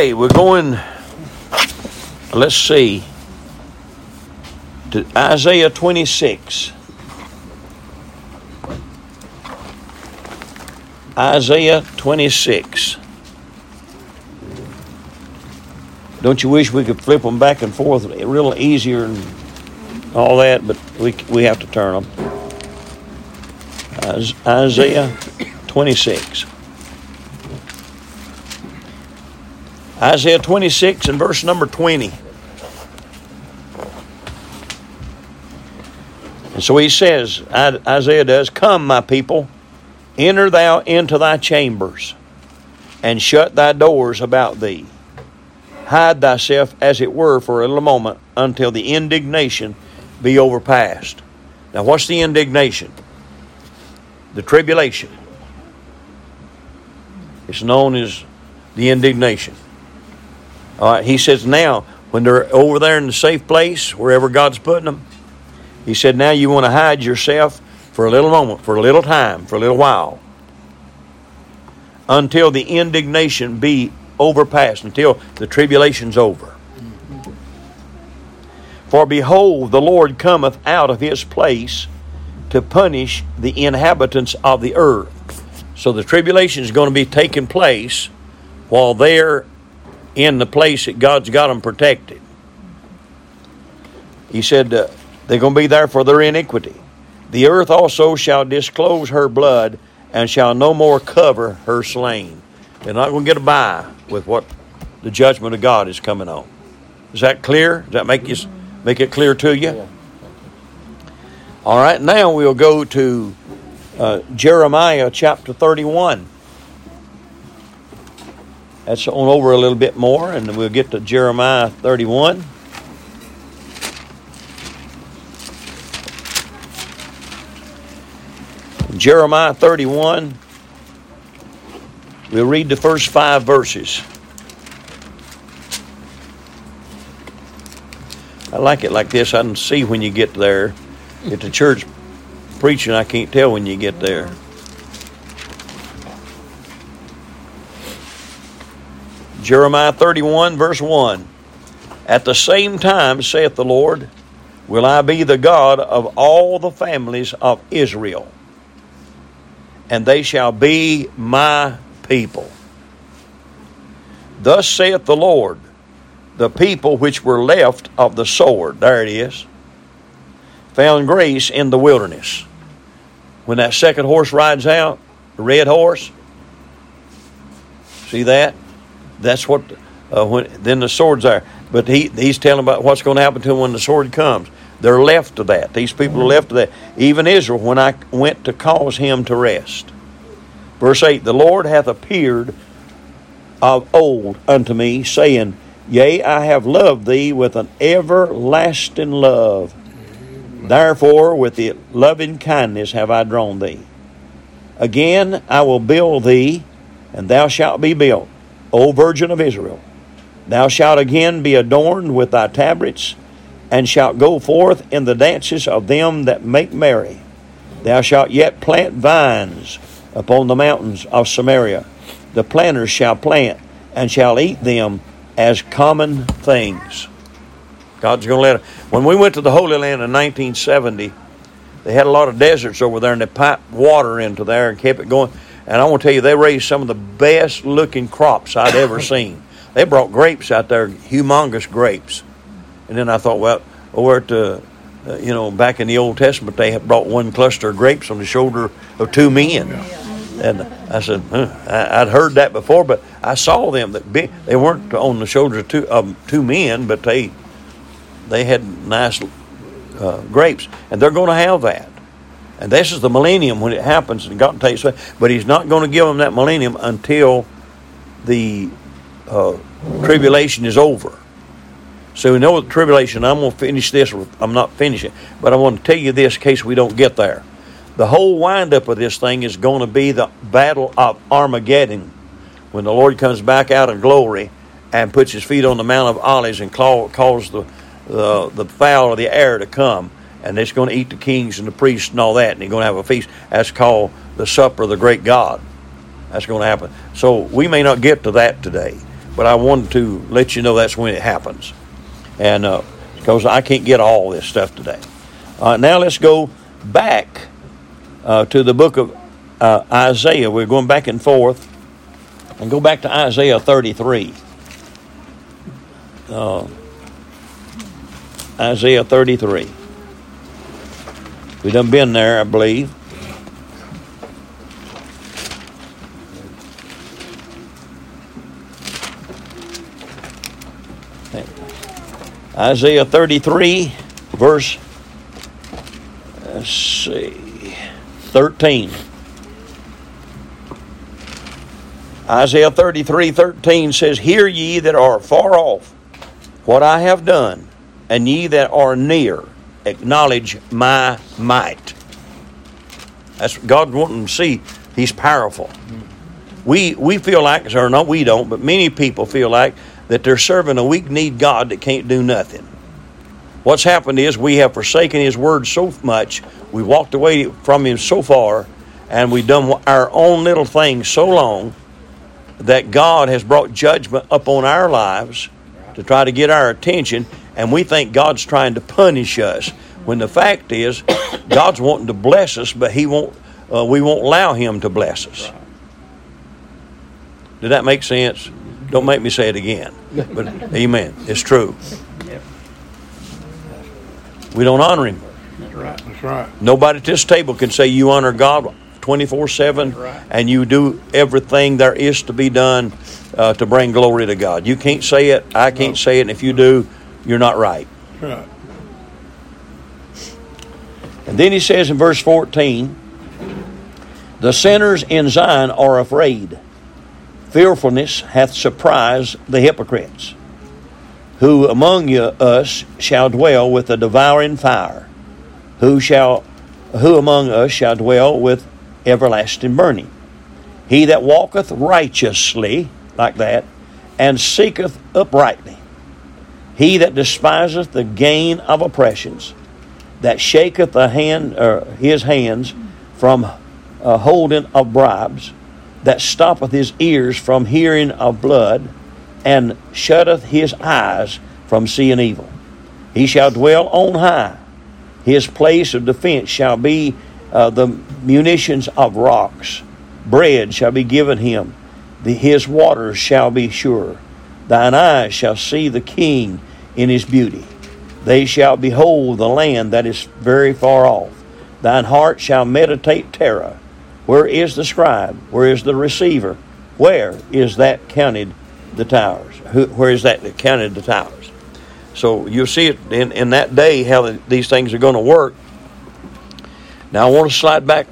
Okay, we're going, let's see, to Isaiah 26. Isaiah 26. Don't you wish we could flip them back and forth a little easier and all that, but we, we have to turn them. Isaiah 26. Isaiah 26 and verse number 20. And so he says, Isaiah does, Come, my people, enter thou into thy chambers, and shut thy doors about thee. Hide thyself, as it were, for a little moment, until the indignation be overpassed. Now, what's the indignation? The tribulation. It's known as the indignation. All right, he says now, when they're over there in the safe place, wherever God's putting them, he said, now you want to hide yourself for a little moment, for a little time, for a little while, until the indignation be overpassed, until the tribulation's over. For behold, the Lord cometh out of his place to punish the inhabitants of the earth. So the tribulation is going to be taking place while they're in the place that God's got them protected. He said uh, they're going to be there for their iniquity. The earth also shall disclose her blood and shall no more cover her slain. They're not going to get a by with what the judgment of God is coming on. Is that clear? Does that make you make it clear to you? All right, now we'll go to uh, Jeremiah chapter 31. That's on over a little bit more, and we'll get to Jeremiah 31. Jeremiah 31, we'll read the first five verses. I like it like this. I can see when you get there. At the church preaching, I can't tell when you get there. Jeremiah 31, verse 1. At the same time, saith the Lord, will I be the God of all the families of Israel, and they shall be my people. Thus saith the Lord, the people which were left of the sword, there it is, found grace in the wilderness. When that second horse rides out, the red horse, see that? That's what. Uh, when then the sword's there, but he he's telling about what's going to happen to them when the sword comes. They're left to that. These people are left to that. Even Israel, when I went to cause him to rest. Verse 8 The Lord hath appeared of old unto me, saying, Yea, I have loved thee with an everlasting love. Therefore, with the loving kindness have I drawn thee. Again, I will build thee, and thou shalt be built O Virgin of Israel, thou shalt again be adorned with thy tabrets, and shalt go forth in the dances of them that make merry. Thou shalt yet plant vines upon the mountains of Samaria. The planters shall plant, and shall eat them as common things. God's going to let. When we went to the Holy Land in 1970, they had a lot of deserts over there, and they piped water into there and kept it going. And I want to tell you, they raised some of the best looking crops I'd ever seen. They brought grapes out there, humongous grapes. And then I thought, well, over at the, uh, you know, back in the Old Testament, they had brought one cluster of grapes on the shoulder of two men. And I said, huh, I, would heard that before, but I saw them that big, they weren't on the shoulders of two, um, two men, but they they had nice uh, grapes, and they're going to have that. And this is the millennium when it happens, and God takes it. But He's not going to give them that millennium until the uh, tribulation is over. So we know the tribulation. I'm going to finish this. I'm not finishing, but I want to tell you this in case we don't get there. The whole windup of this thing is going to be the battle of Armageddon, when the Lord comes back out in glory and puts His feet on the Mount of Olives and calls the the the fowl of the air to come and it's going to eat the kings and the priests and all that, and they're going to have a feast. That's called the supper of the great God. That's going to happen. So we may not get to that today, but I wanted to let you know that's when it happens. And uh, because I can't get all this stuff today. Uh, now let's go back uh, to the book of uh, Isaiah. We're going back and forth. And go back to Isaiah 33. Uh, Isaiah 33. We done been there, I believe. Isaiah 33, verse, let's see, 13. Isaiah 33, 13 says, Hear ye that are far off what I have done, and ye that are near, acknowledge my might. That's God wanting to see He's powerful. We we feel like, or not we don't, but many people feel like that they're serving a weak need God that can't do nothing. What's happened is we have forsaken His word so much, we walked away from Him so far, and we've done our own little thing so long that God has brought judgment upon our lives to try to get our attention, and we think God's trying to punish us. When the fact is, God's wanting to bless us, but He won't. Uh, we won't allow Him to bless us. Did that make sense? Don't make me say it again. But Amen. It's true. We don't honor Him. That's right. That's right. Nobody at this table can say you honor God 24 7 and you do everything there is to be done uh, to bring glory to God. You can't say it. I can't say it. And if you do, you're not right. Right. And then he says in verse 14 The sinners in Zion are afraid. Fearfulness hath surprised the hypocrites. Who among you, us shall dwell with a devouring fire? Who shall who among us shall dwell with everlasting burning? He that walketh righteously, like that, and seeketh uprightly. He that despiseth the gain of oppressions, that shaketh the hand or his hands from uh, holding of bribes, that stoppeth his ears from hearing of blood, and shutteth his eyes from seeing evil. He shall dwell on high. His place of defense shall be uh, the munitions of rocks. Bread shall be given him. The, his waters shall be sure. Thine eyes shall see the king in his beauty. They shall behold the land that is very far off. Thine heart shall meditate terror. Where is the scribe? Where is the receiver? Where is that counted the towers? Where is that that counted the towers? So you'll see it in, in that day how the, these things are going to work. Now I want to slide back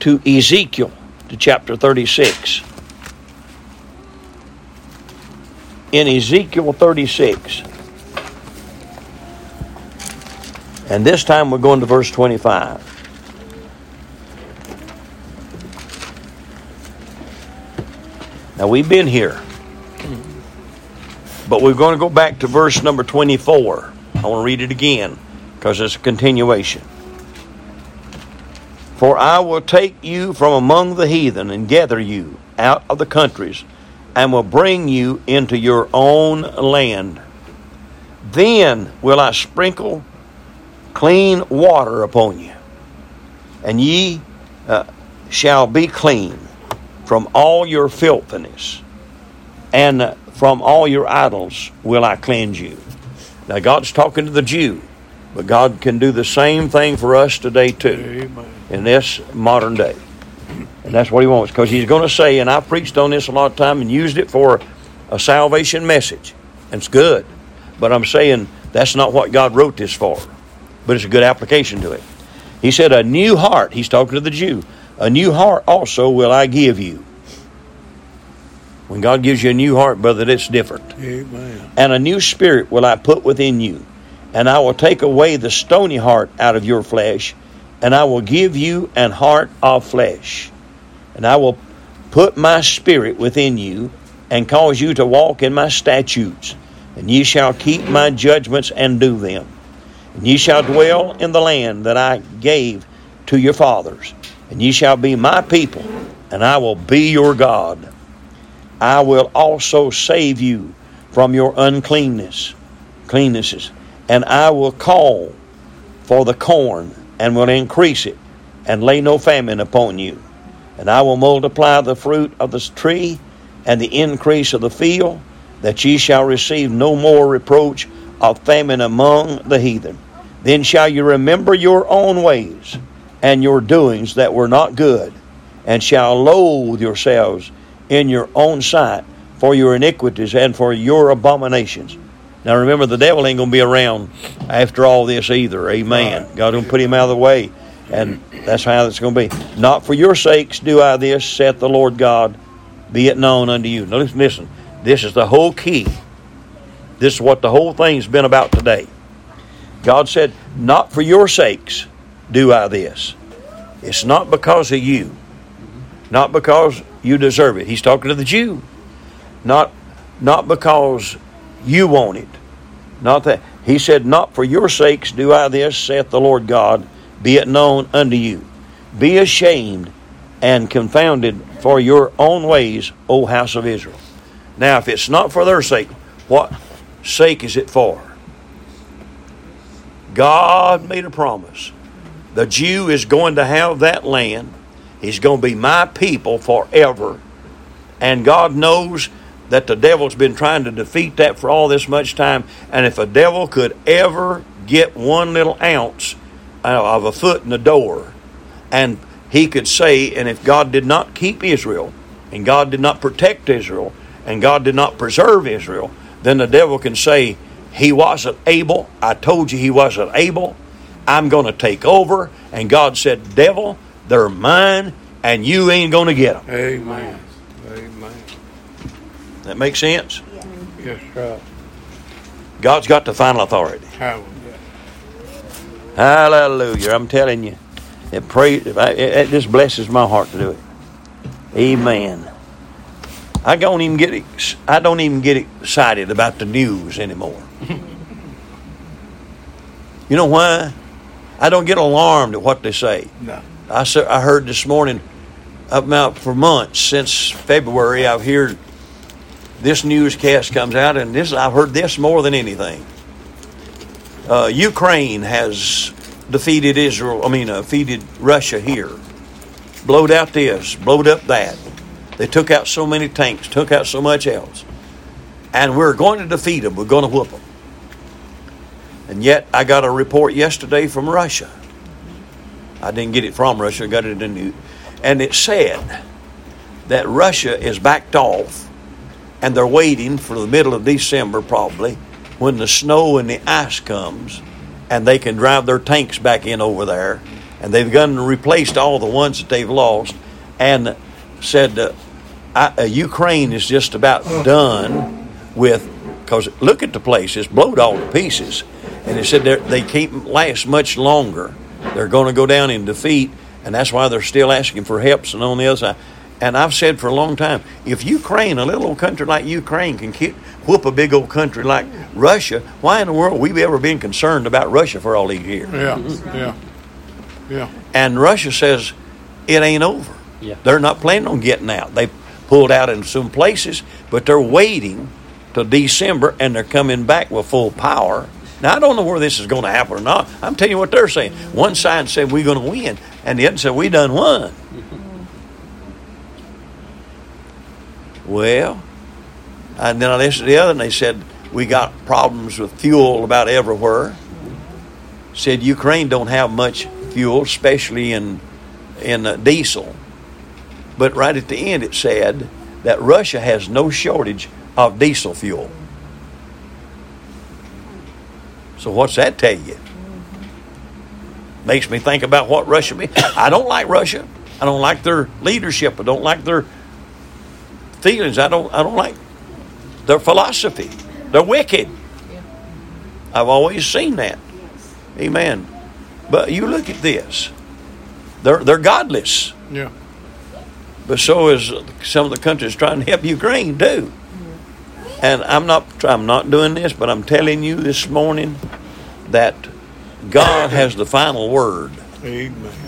to Ezekiel, to chapter 36. In Ezekiel 36, and this time we're going to verse 25. Now we've been here, but we're going to go back to verse number 24. I want to read it again because it's a continuation. For I will take you from among the heathen and gather you out of the countries and will bring you into your own land. Then will I sprinkle clean water upon you, and ye uh, shall be clean from all your filthiness, and from all your idols will I cleanse you. Now, God's talking to the Jew, but God can do the same thing for us today, too, Amen. in this modern day. And that's what He wants, because He's going to say, and I preached on this a lot of time and used it for a salvation message, and it's good. But I'm saying that's not what God wrote this for, but it's a good application to it. He said, A new heart, He's talking to the Jew, a new heart also will I give you. When God gives you a new heart, brother, it's different. Amen. And a new spirit will I put within you. And I will take away the stony heart out of your flesh, and I will give you an heart of flesh. And I will put my spirit within you, and cause you to walk in my statutes. And ye shall keep my judgments and do them. And ye shall dwell in the land that I gave to your fathers. And ye shall be my people, and I will be your God. I will also save you from your uncleanness, cleannesses, and I will call for the corn and will increase it, and lay no famine upon you. And I will multiply the fruit of the tree and the increase of the field, that ye shall receive no more reproach of famine among the heathen. Then shall you remember your own ways and your doings that were not good, and shall loathe yourselves in your own sight for your iniquities and for your abominations. Now remember, the devil ain't going to be around after all this either. Amen. Right. God will put him out of the way, and that's how it's going to be. Not for your sakes do I this, saith the Lord God. Be it known unto you. Now listen, listen. This is the whole key. This is what the whole thing's been about today. God said, Not for your sakes do I this. It's not because of you, not because you deserve it. He's talking to the Jew. Not, not because you want it. Not that. He said, Not for your sakes do I this, saith the Lord God, be it known unto you. Be ashamed and confounded for your own ways, O house of Israel. Now, if it's not for their sake, what sake is it for? God made a promise. The Jew is going to have that land. He's going to be my people forever. And God knows that the devil's been trying to defeat that for all this much time. And if a devil could ever get one little ounce of a foot in the door, and he could say, and if God did not keep Israel, and God did not protect Israel, and God did not preserve Israel, then the devil can say, He wasn't able. I told you he wasn't able. I'm going to take over. And God said, Devil, they're mine, and you ain't going to get them. Amen. Amen. That makes sense? Yes, right. God's got the final authority. Hallelujah. Hallelujah. I'm telling you. It, pray, it, it just blesses my heart to do it. Amen. I don't even get ex- I don't even get excited about the news anymore. you know why? I don't get alarmed at what they say. No. I sa- I heard this morning about for months since February. I've heard this newscast comes out, and this I've heard this more than anything. Uh, Ukraine has defeated Israel. I mean, uh, defeated Russia here. Blowed out this, blowed up that. They took out so many tanks, took out so much else, and we're going to defeat them. We're going to whoop them. And yet, I got a report yesterday from Russia. I didn't get it from Russia. I got it in the, and it said that Russia is backed off, and they're waiting for the middle of December probably, when the snow and the ice comes, and they can drive their tanks back in over there, and they've gone and replaced all the ones that they've lost, and said uh, I, uh, Ukraine is just about done with because look at the place; it's blowed all to pieces, and they said they can't last much longer. They're going to go down in defeat, and that's why they're still asking for help. And on the other side, and I've said for a long time, if Ukraine, a little old country like Ukraine, can keep, whoop a big old country like Russia, why in the world we ever been concerned about Russia for all these years? Yeah. Yeah. Yeah. And Russia says it ain't over. Yeah. They're not planning on getting out. They pulled out in some places, but they're waiting till December and they're coming back with full power. Now I don't know where this is going to happen or not. I'm telling you what they're saying. One side said we're going to win, and the other said we done won. Mm-hmm. Well, and then I listened to the other, and they said we got problems with fuel about everywhere. Said Ukraine don't have much fuel, especially in in uh, diesel. But right at the end, it said that Russia has no shortage of diesel fuel. So what's that tell you? Makes me think about what Russia be. I don't like Russia. I don't like their leadership. I don't like their feelings. I don't. I don't like their philosophy. They're wicked. I've always seen that. Amen. But you look at this. They're they're godless. Yeah. But so is some of the countries trying to help Ukraine too. And I'm not I'm not doing this, but I'm telling you this morning that God has the final word. Amen.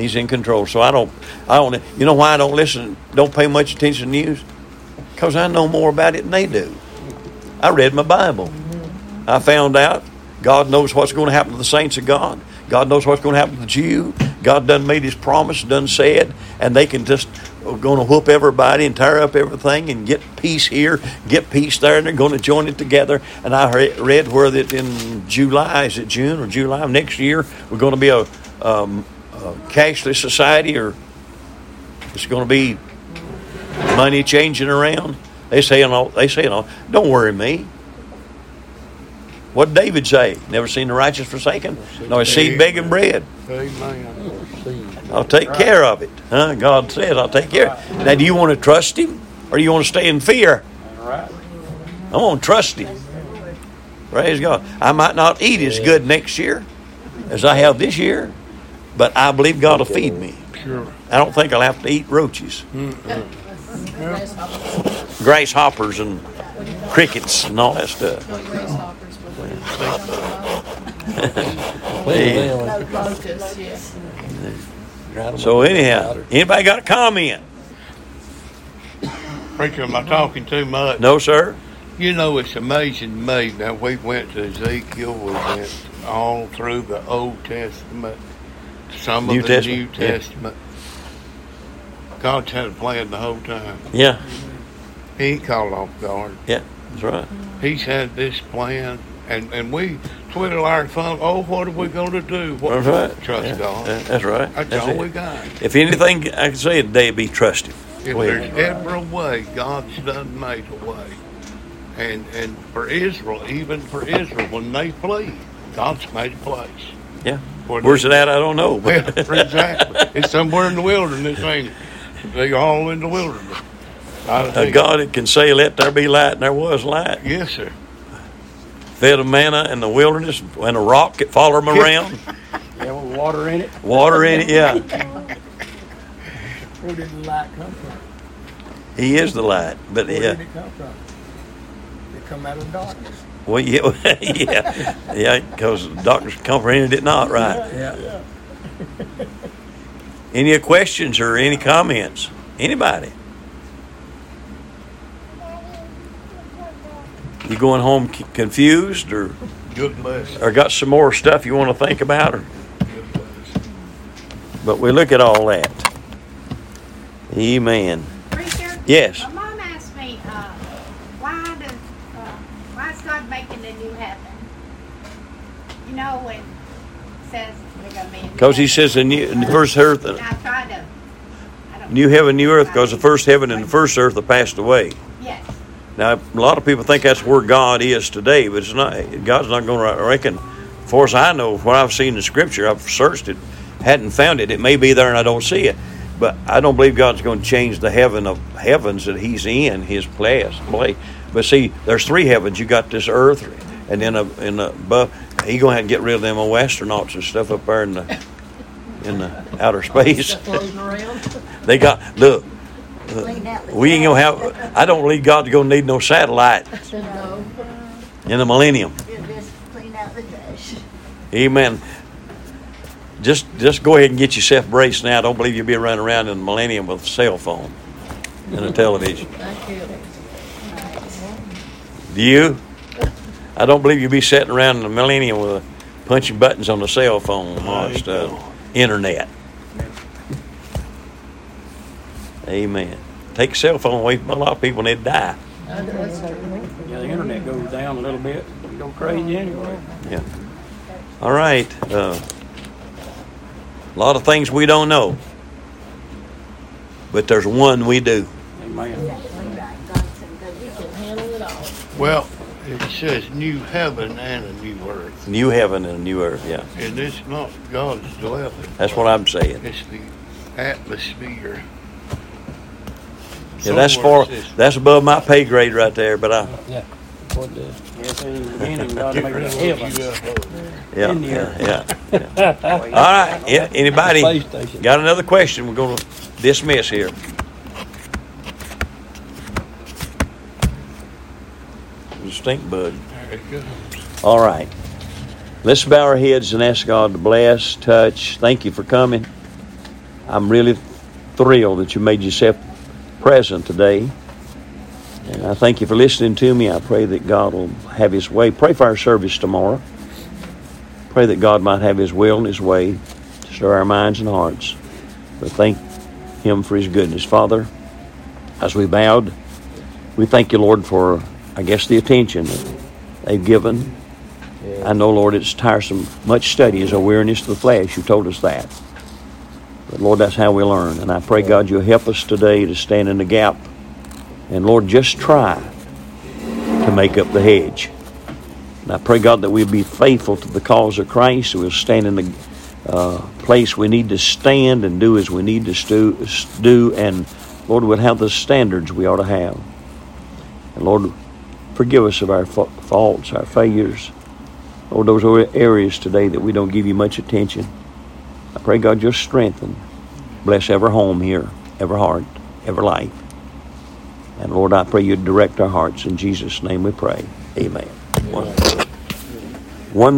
And he's in control. So I don't, I don't, you know why I don't listen, don't pay much attention to news? Because I know more about it than they do. I read my Bible. I found out God knows what's going to happen to the saints of God. God knows what's going to happen to the Jew. God done made his promise, done said, and they can just going to whoop everybody and tear up everything and get peace here, get peace there, and they're going to join it together. And I read where that in July, is it June or July next year, we're going to be a, um, a cashless society, or it's going to be money changing around. They say, all, they say, all, don't worry me. What did David say? Never seen the righteous forsaken, nor a seed begging bread. Amen. I'll take care of it. Huh? God says I'll take care. Now, do you want to trust Him, or do you want to stay in fear? I want to trust Him. Praise God. I might not eat as good next year as I have this year, but I believe God will feed me. Sure. I don't think I'll have to eat roaches, grasshoppers, and crickets, and all that stuff. Yeah. So anyhow, anybody got a comment? Preacher, am I talking too much? No, sir. You know, it's amazing to me. Now, we went to Ezekiel, we went all through the Old Testament, some of the Testament, New yeah. Testament. God's had a plan the whole time. Yeah, He ain't called off guard. yeah, that's right. He's had this plan, and, and we twiddle our thumb. Oh, what are we going to do? What, That's right. Trust Yeah, God. yeah, That's right. That's, That's all it. we got. If anything I can say today, be trusted. If Go there's ever a way, God's done made a way. And and for Israel, even for Israel, when they flee, God's made a place. Yeah. Where Where's they- it at? I don't know. Well, exactly. It's somewhere in the wilderness, ain't it? They all in the wilderness. I a think- God that can say, "Let there be light," and there was light. Yes, sir. Fed a manna in the wilderness, and a rock that followed him around, Yeah, with water in it. water in it. Yeah, Where did the light come from? He is the light. But Where yeah, did it come from? It come out of darkness. well, yeah, yeah, yeah, because doctors comprehended it not right. Yeah. Any questions or any comments? Anybody? You going home c- confused, or Good lesson. or got some more stuff you want to think about, or? But we look at all that. Amen. Preacher? Yes. My mom asked me, uh, why does, uh, why is God making a new heaven? You know, when says we're gonna be. Because he says the new, the first earth, And I try to, I new heaven, new earth, because the first heaven and the first earth have passed away. Yes, Now, a lot of people think that's where God is today, but it's not. God's not going to reckon. As far as I know, what I've seen in the Scripture, I've searched it, hadn't found it. It may be there, and I don't see it. But I don't believe God's going to change the heaven of heavens that He's in, His place. Place. But see, there's three heavens. You got this earth, and then a, in the above, He going to have to get rid of them old astronauts and stuff up there in the in the outer space. They got look. Clean out the We ain't gonna have. I don't believe God's gonna need no satellite in the millennium. just clean out the trash. Amen. Just just go ahead and get yourself braced now. Don't believe you'll be running around in the millennium with a cell phone and a television. Thank you. Do you? I don't believe you'd be sitting around in the millennium with a, punching buttons on the cell phone and all that stuff. Internet. Amen. Take a cell phone away from a lot of people and they'd die. Yeah, the internet goes down a little bit. You go crazy anyway. Yeah. All right. Uh, a lot of things we don't know, but there's one we do. Amen. God said that we can handle it all. Well, it says new heaven and a new earth. New heaven and a new earth. Yeah, And it's not God's dwelling. that's what I'm saying. It's the atmosphere. Yeah, that's far. That's above my pay grade right there. But I, Yeah. What the? Yes, in the beginning, God made the heaven. yeah, In the yeah, yeah, yeah. All right. Yeah. Anybody got another question? We're going to dismiss here. Stink bug. All right. Let's bow our heads and ask God to bless, touch. Thank you for coming. I'm really thrilled that you made yourself present today. And I thank you for listening to me. I pray that God will have His way. Pray for our service tomorrow. Pray that God might have His will and His way to stir our minds and hearts. But thank Him for His goodness. Father, as we bowed, we thank you, Lord, for, I guess, the attention that they've given. I know, Lord, it's tiresome. Much study is a weariness to the flesh. You told us that. But, Lord, that's how we learn. And I pray, God, you'll help us today to stand in the gap. And, Lord, just try to make up the hedge. And I pray, God, that we'll be faithful to the cause of Christ. We'll stand in the uh, place we need to stand and do as we need to stu- do. And, Lord, we'll have the standards we ought to have. And, Lord, forgive us of our fa- faults, our failures. or those areas today that we don't give you much attention. I pray, God, just strengthen. Bless every home here, every heart, every life. And Lord, I pray you direct our hearts. In Jesus' name we pray. Amen. One.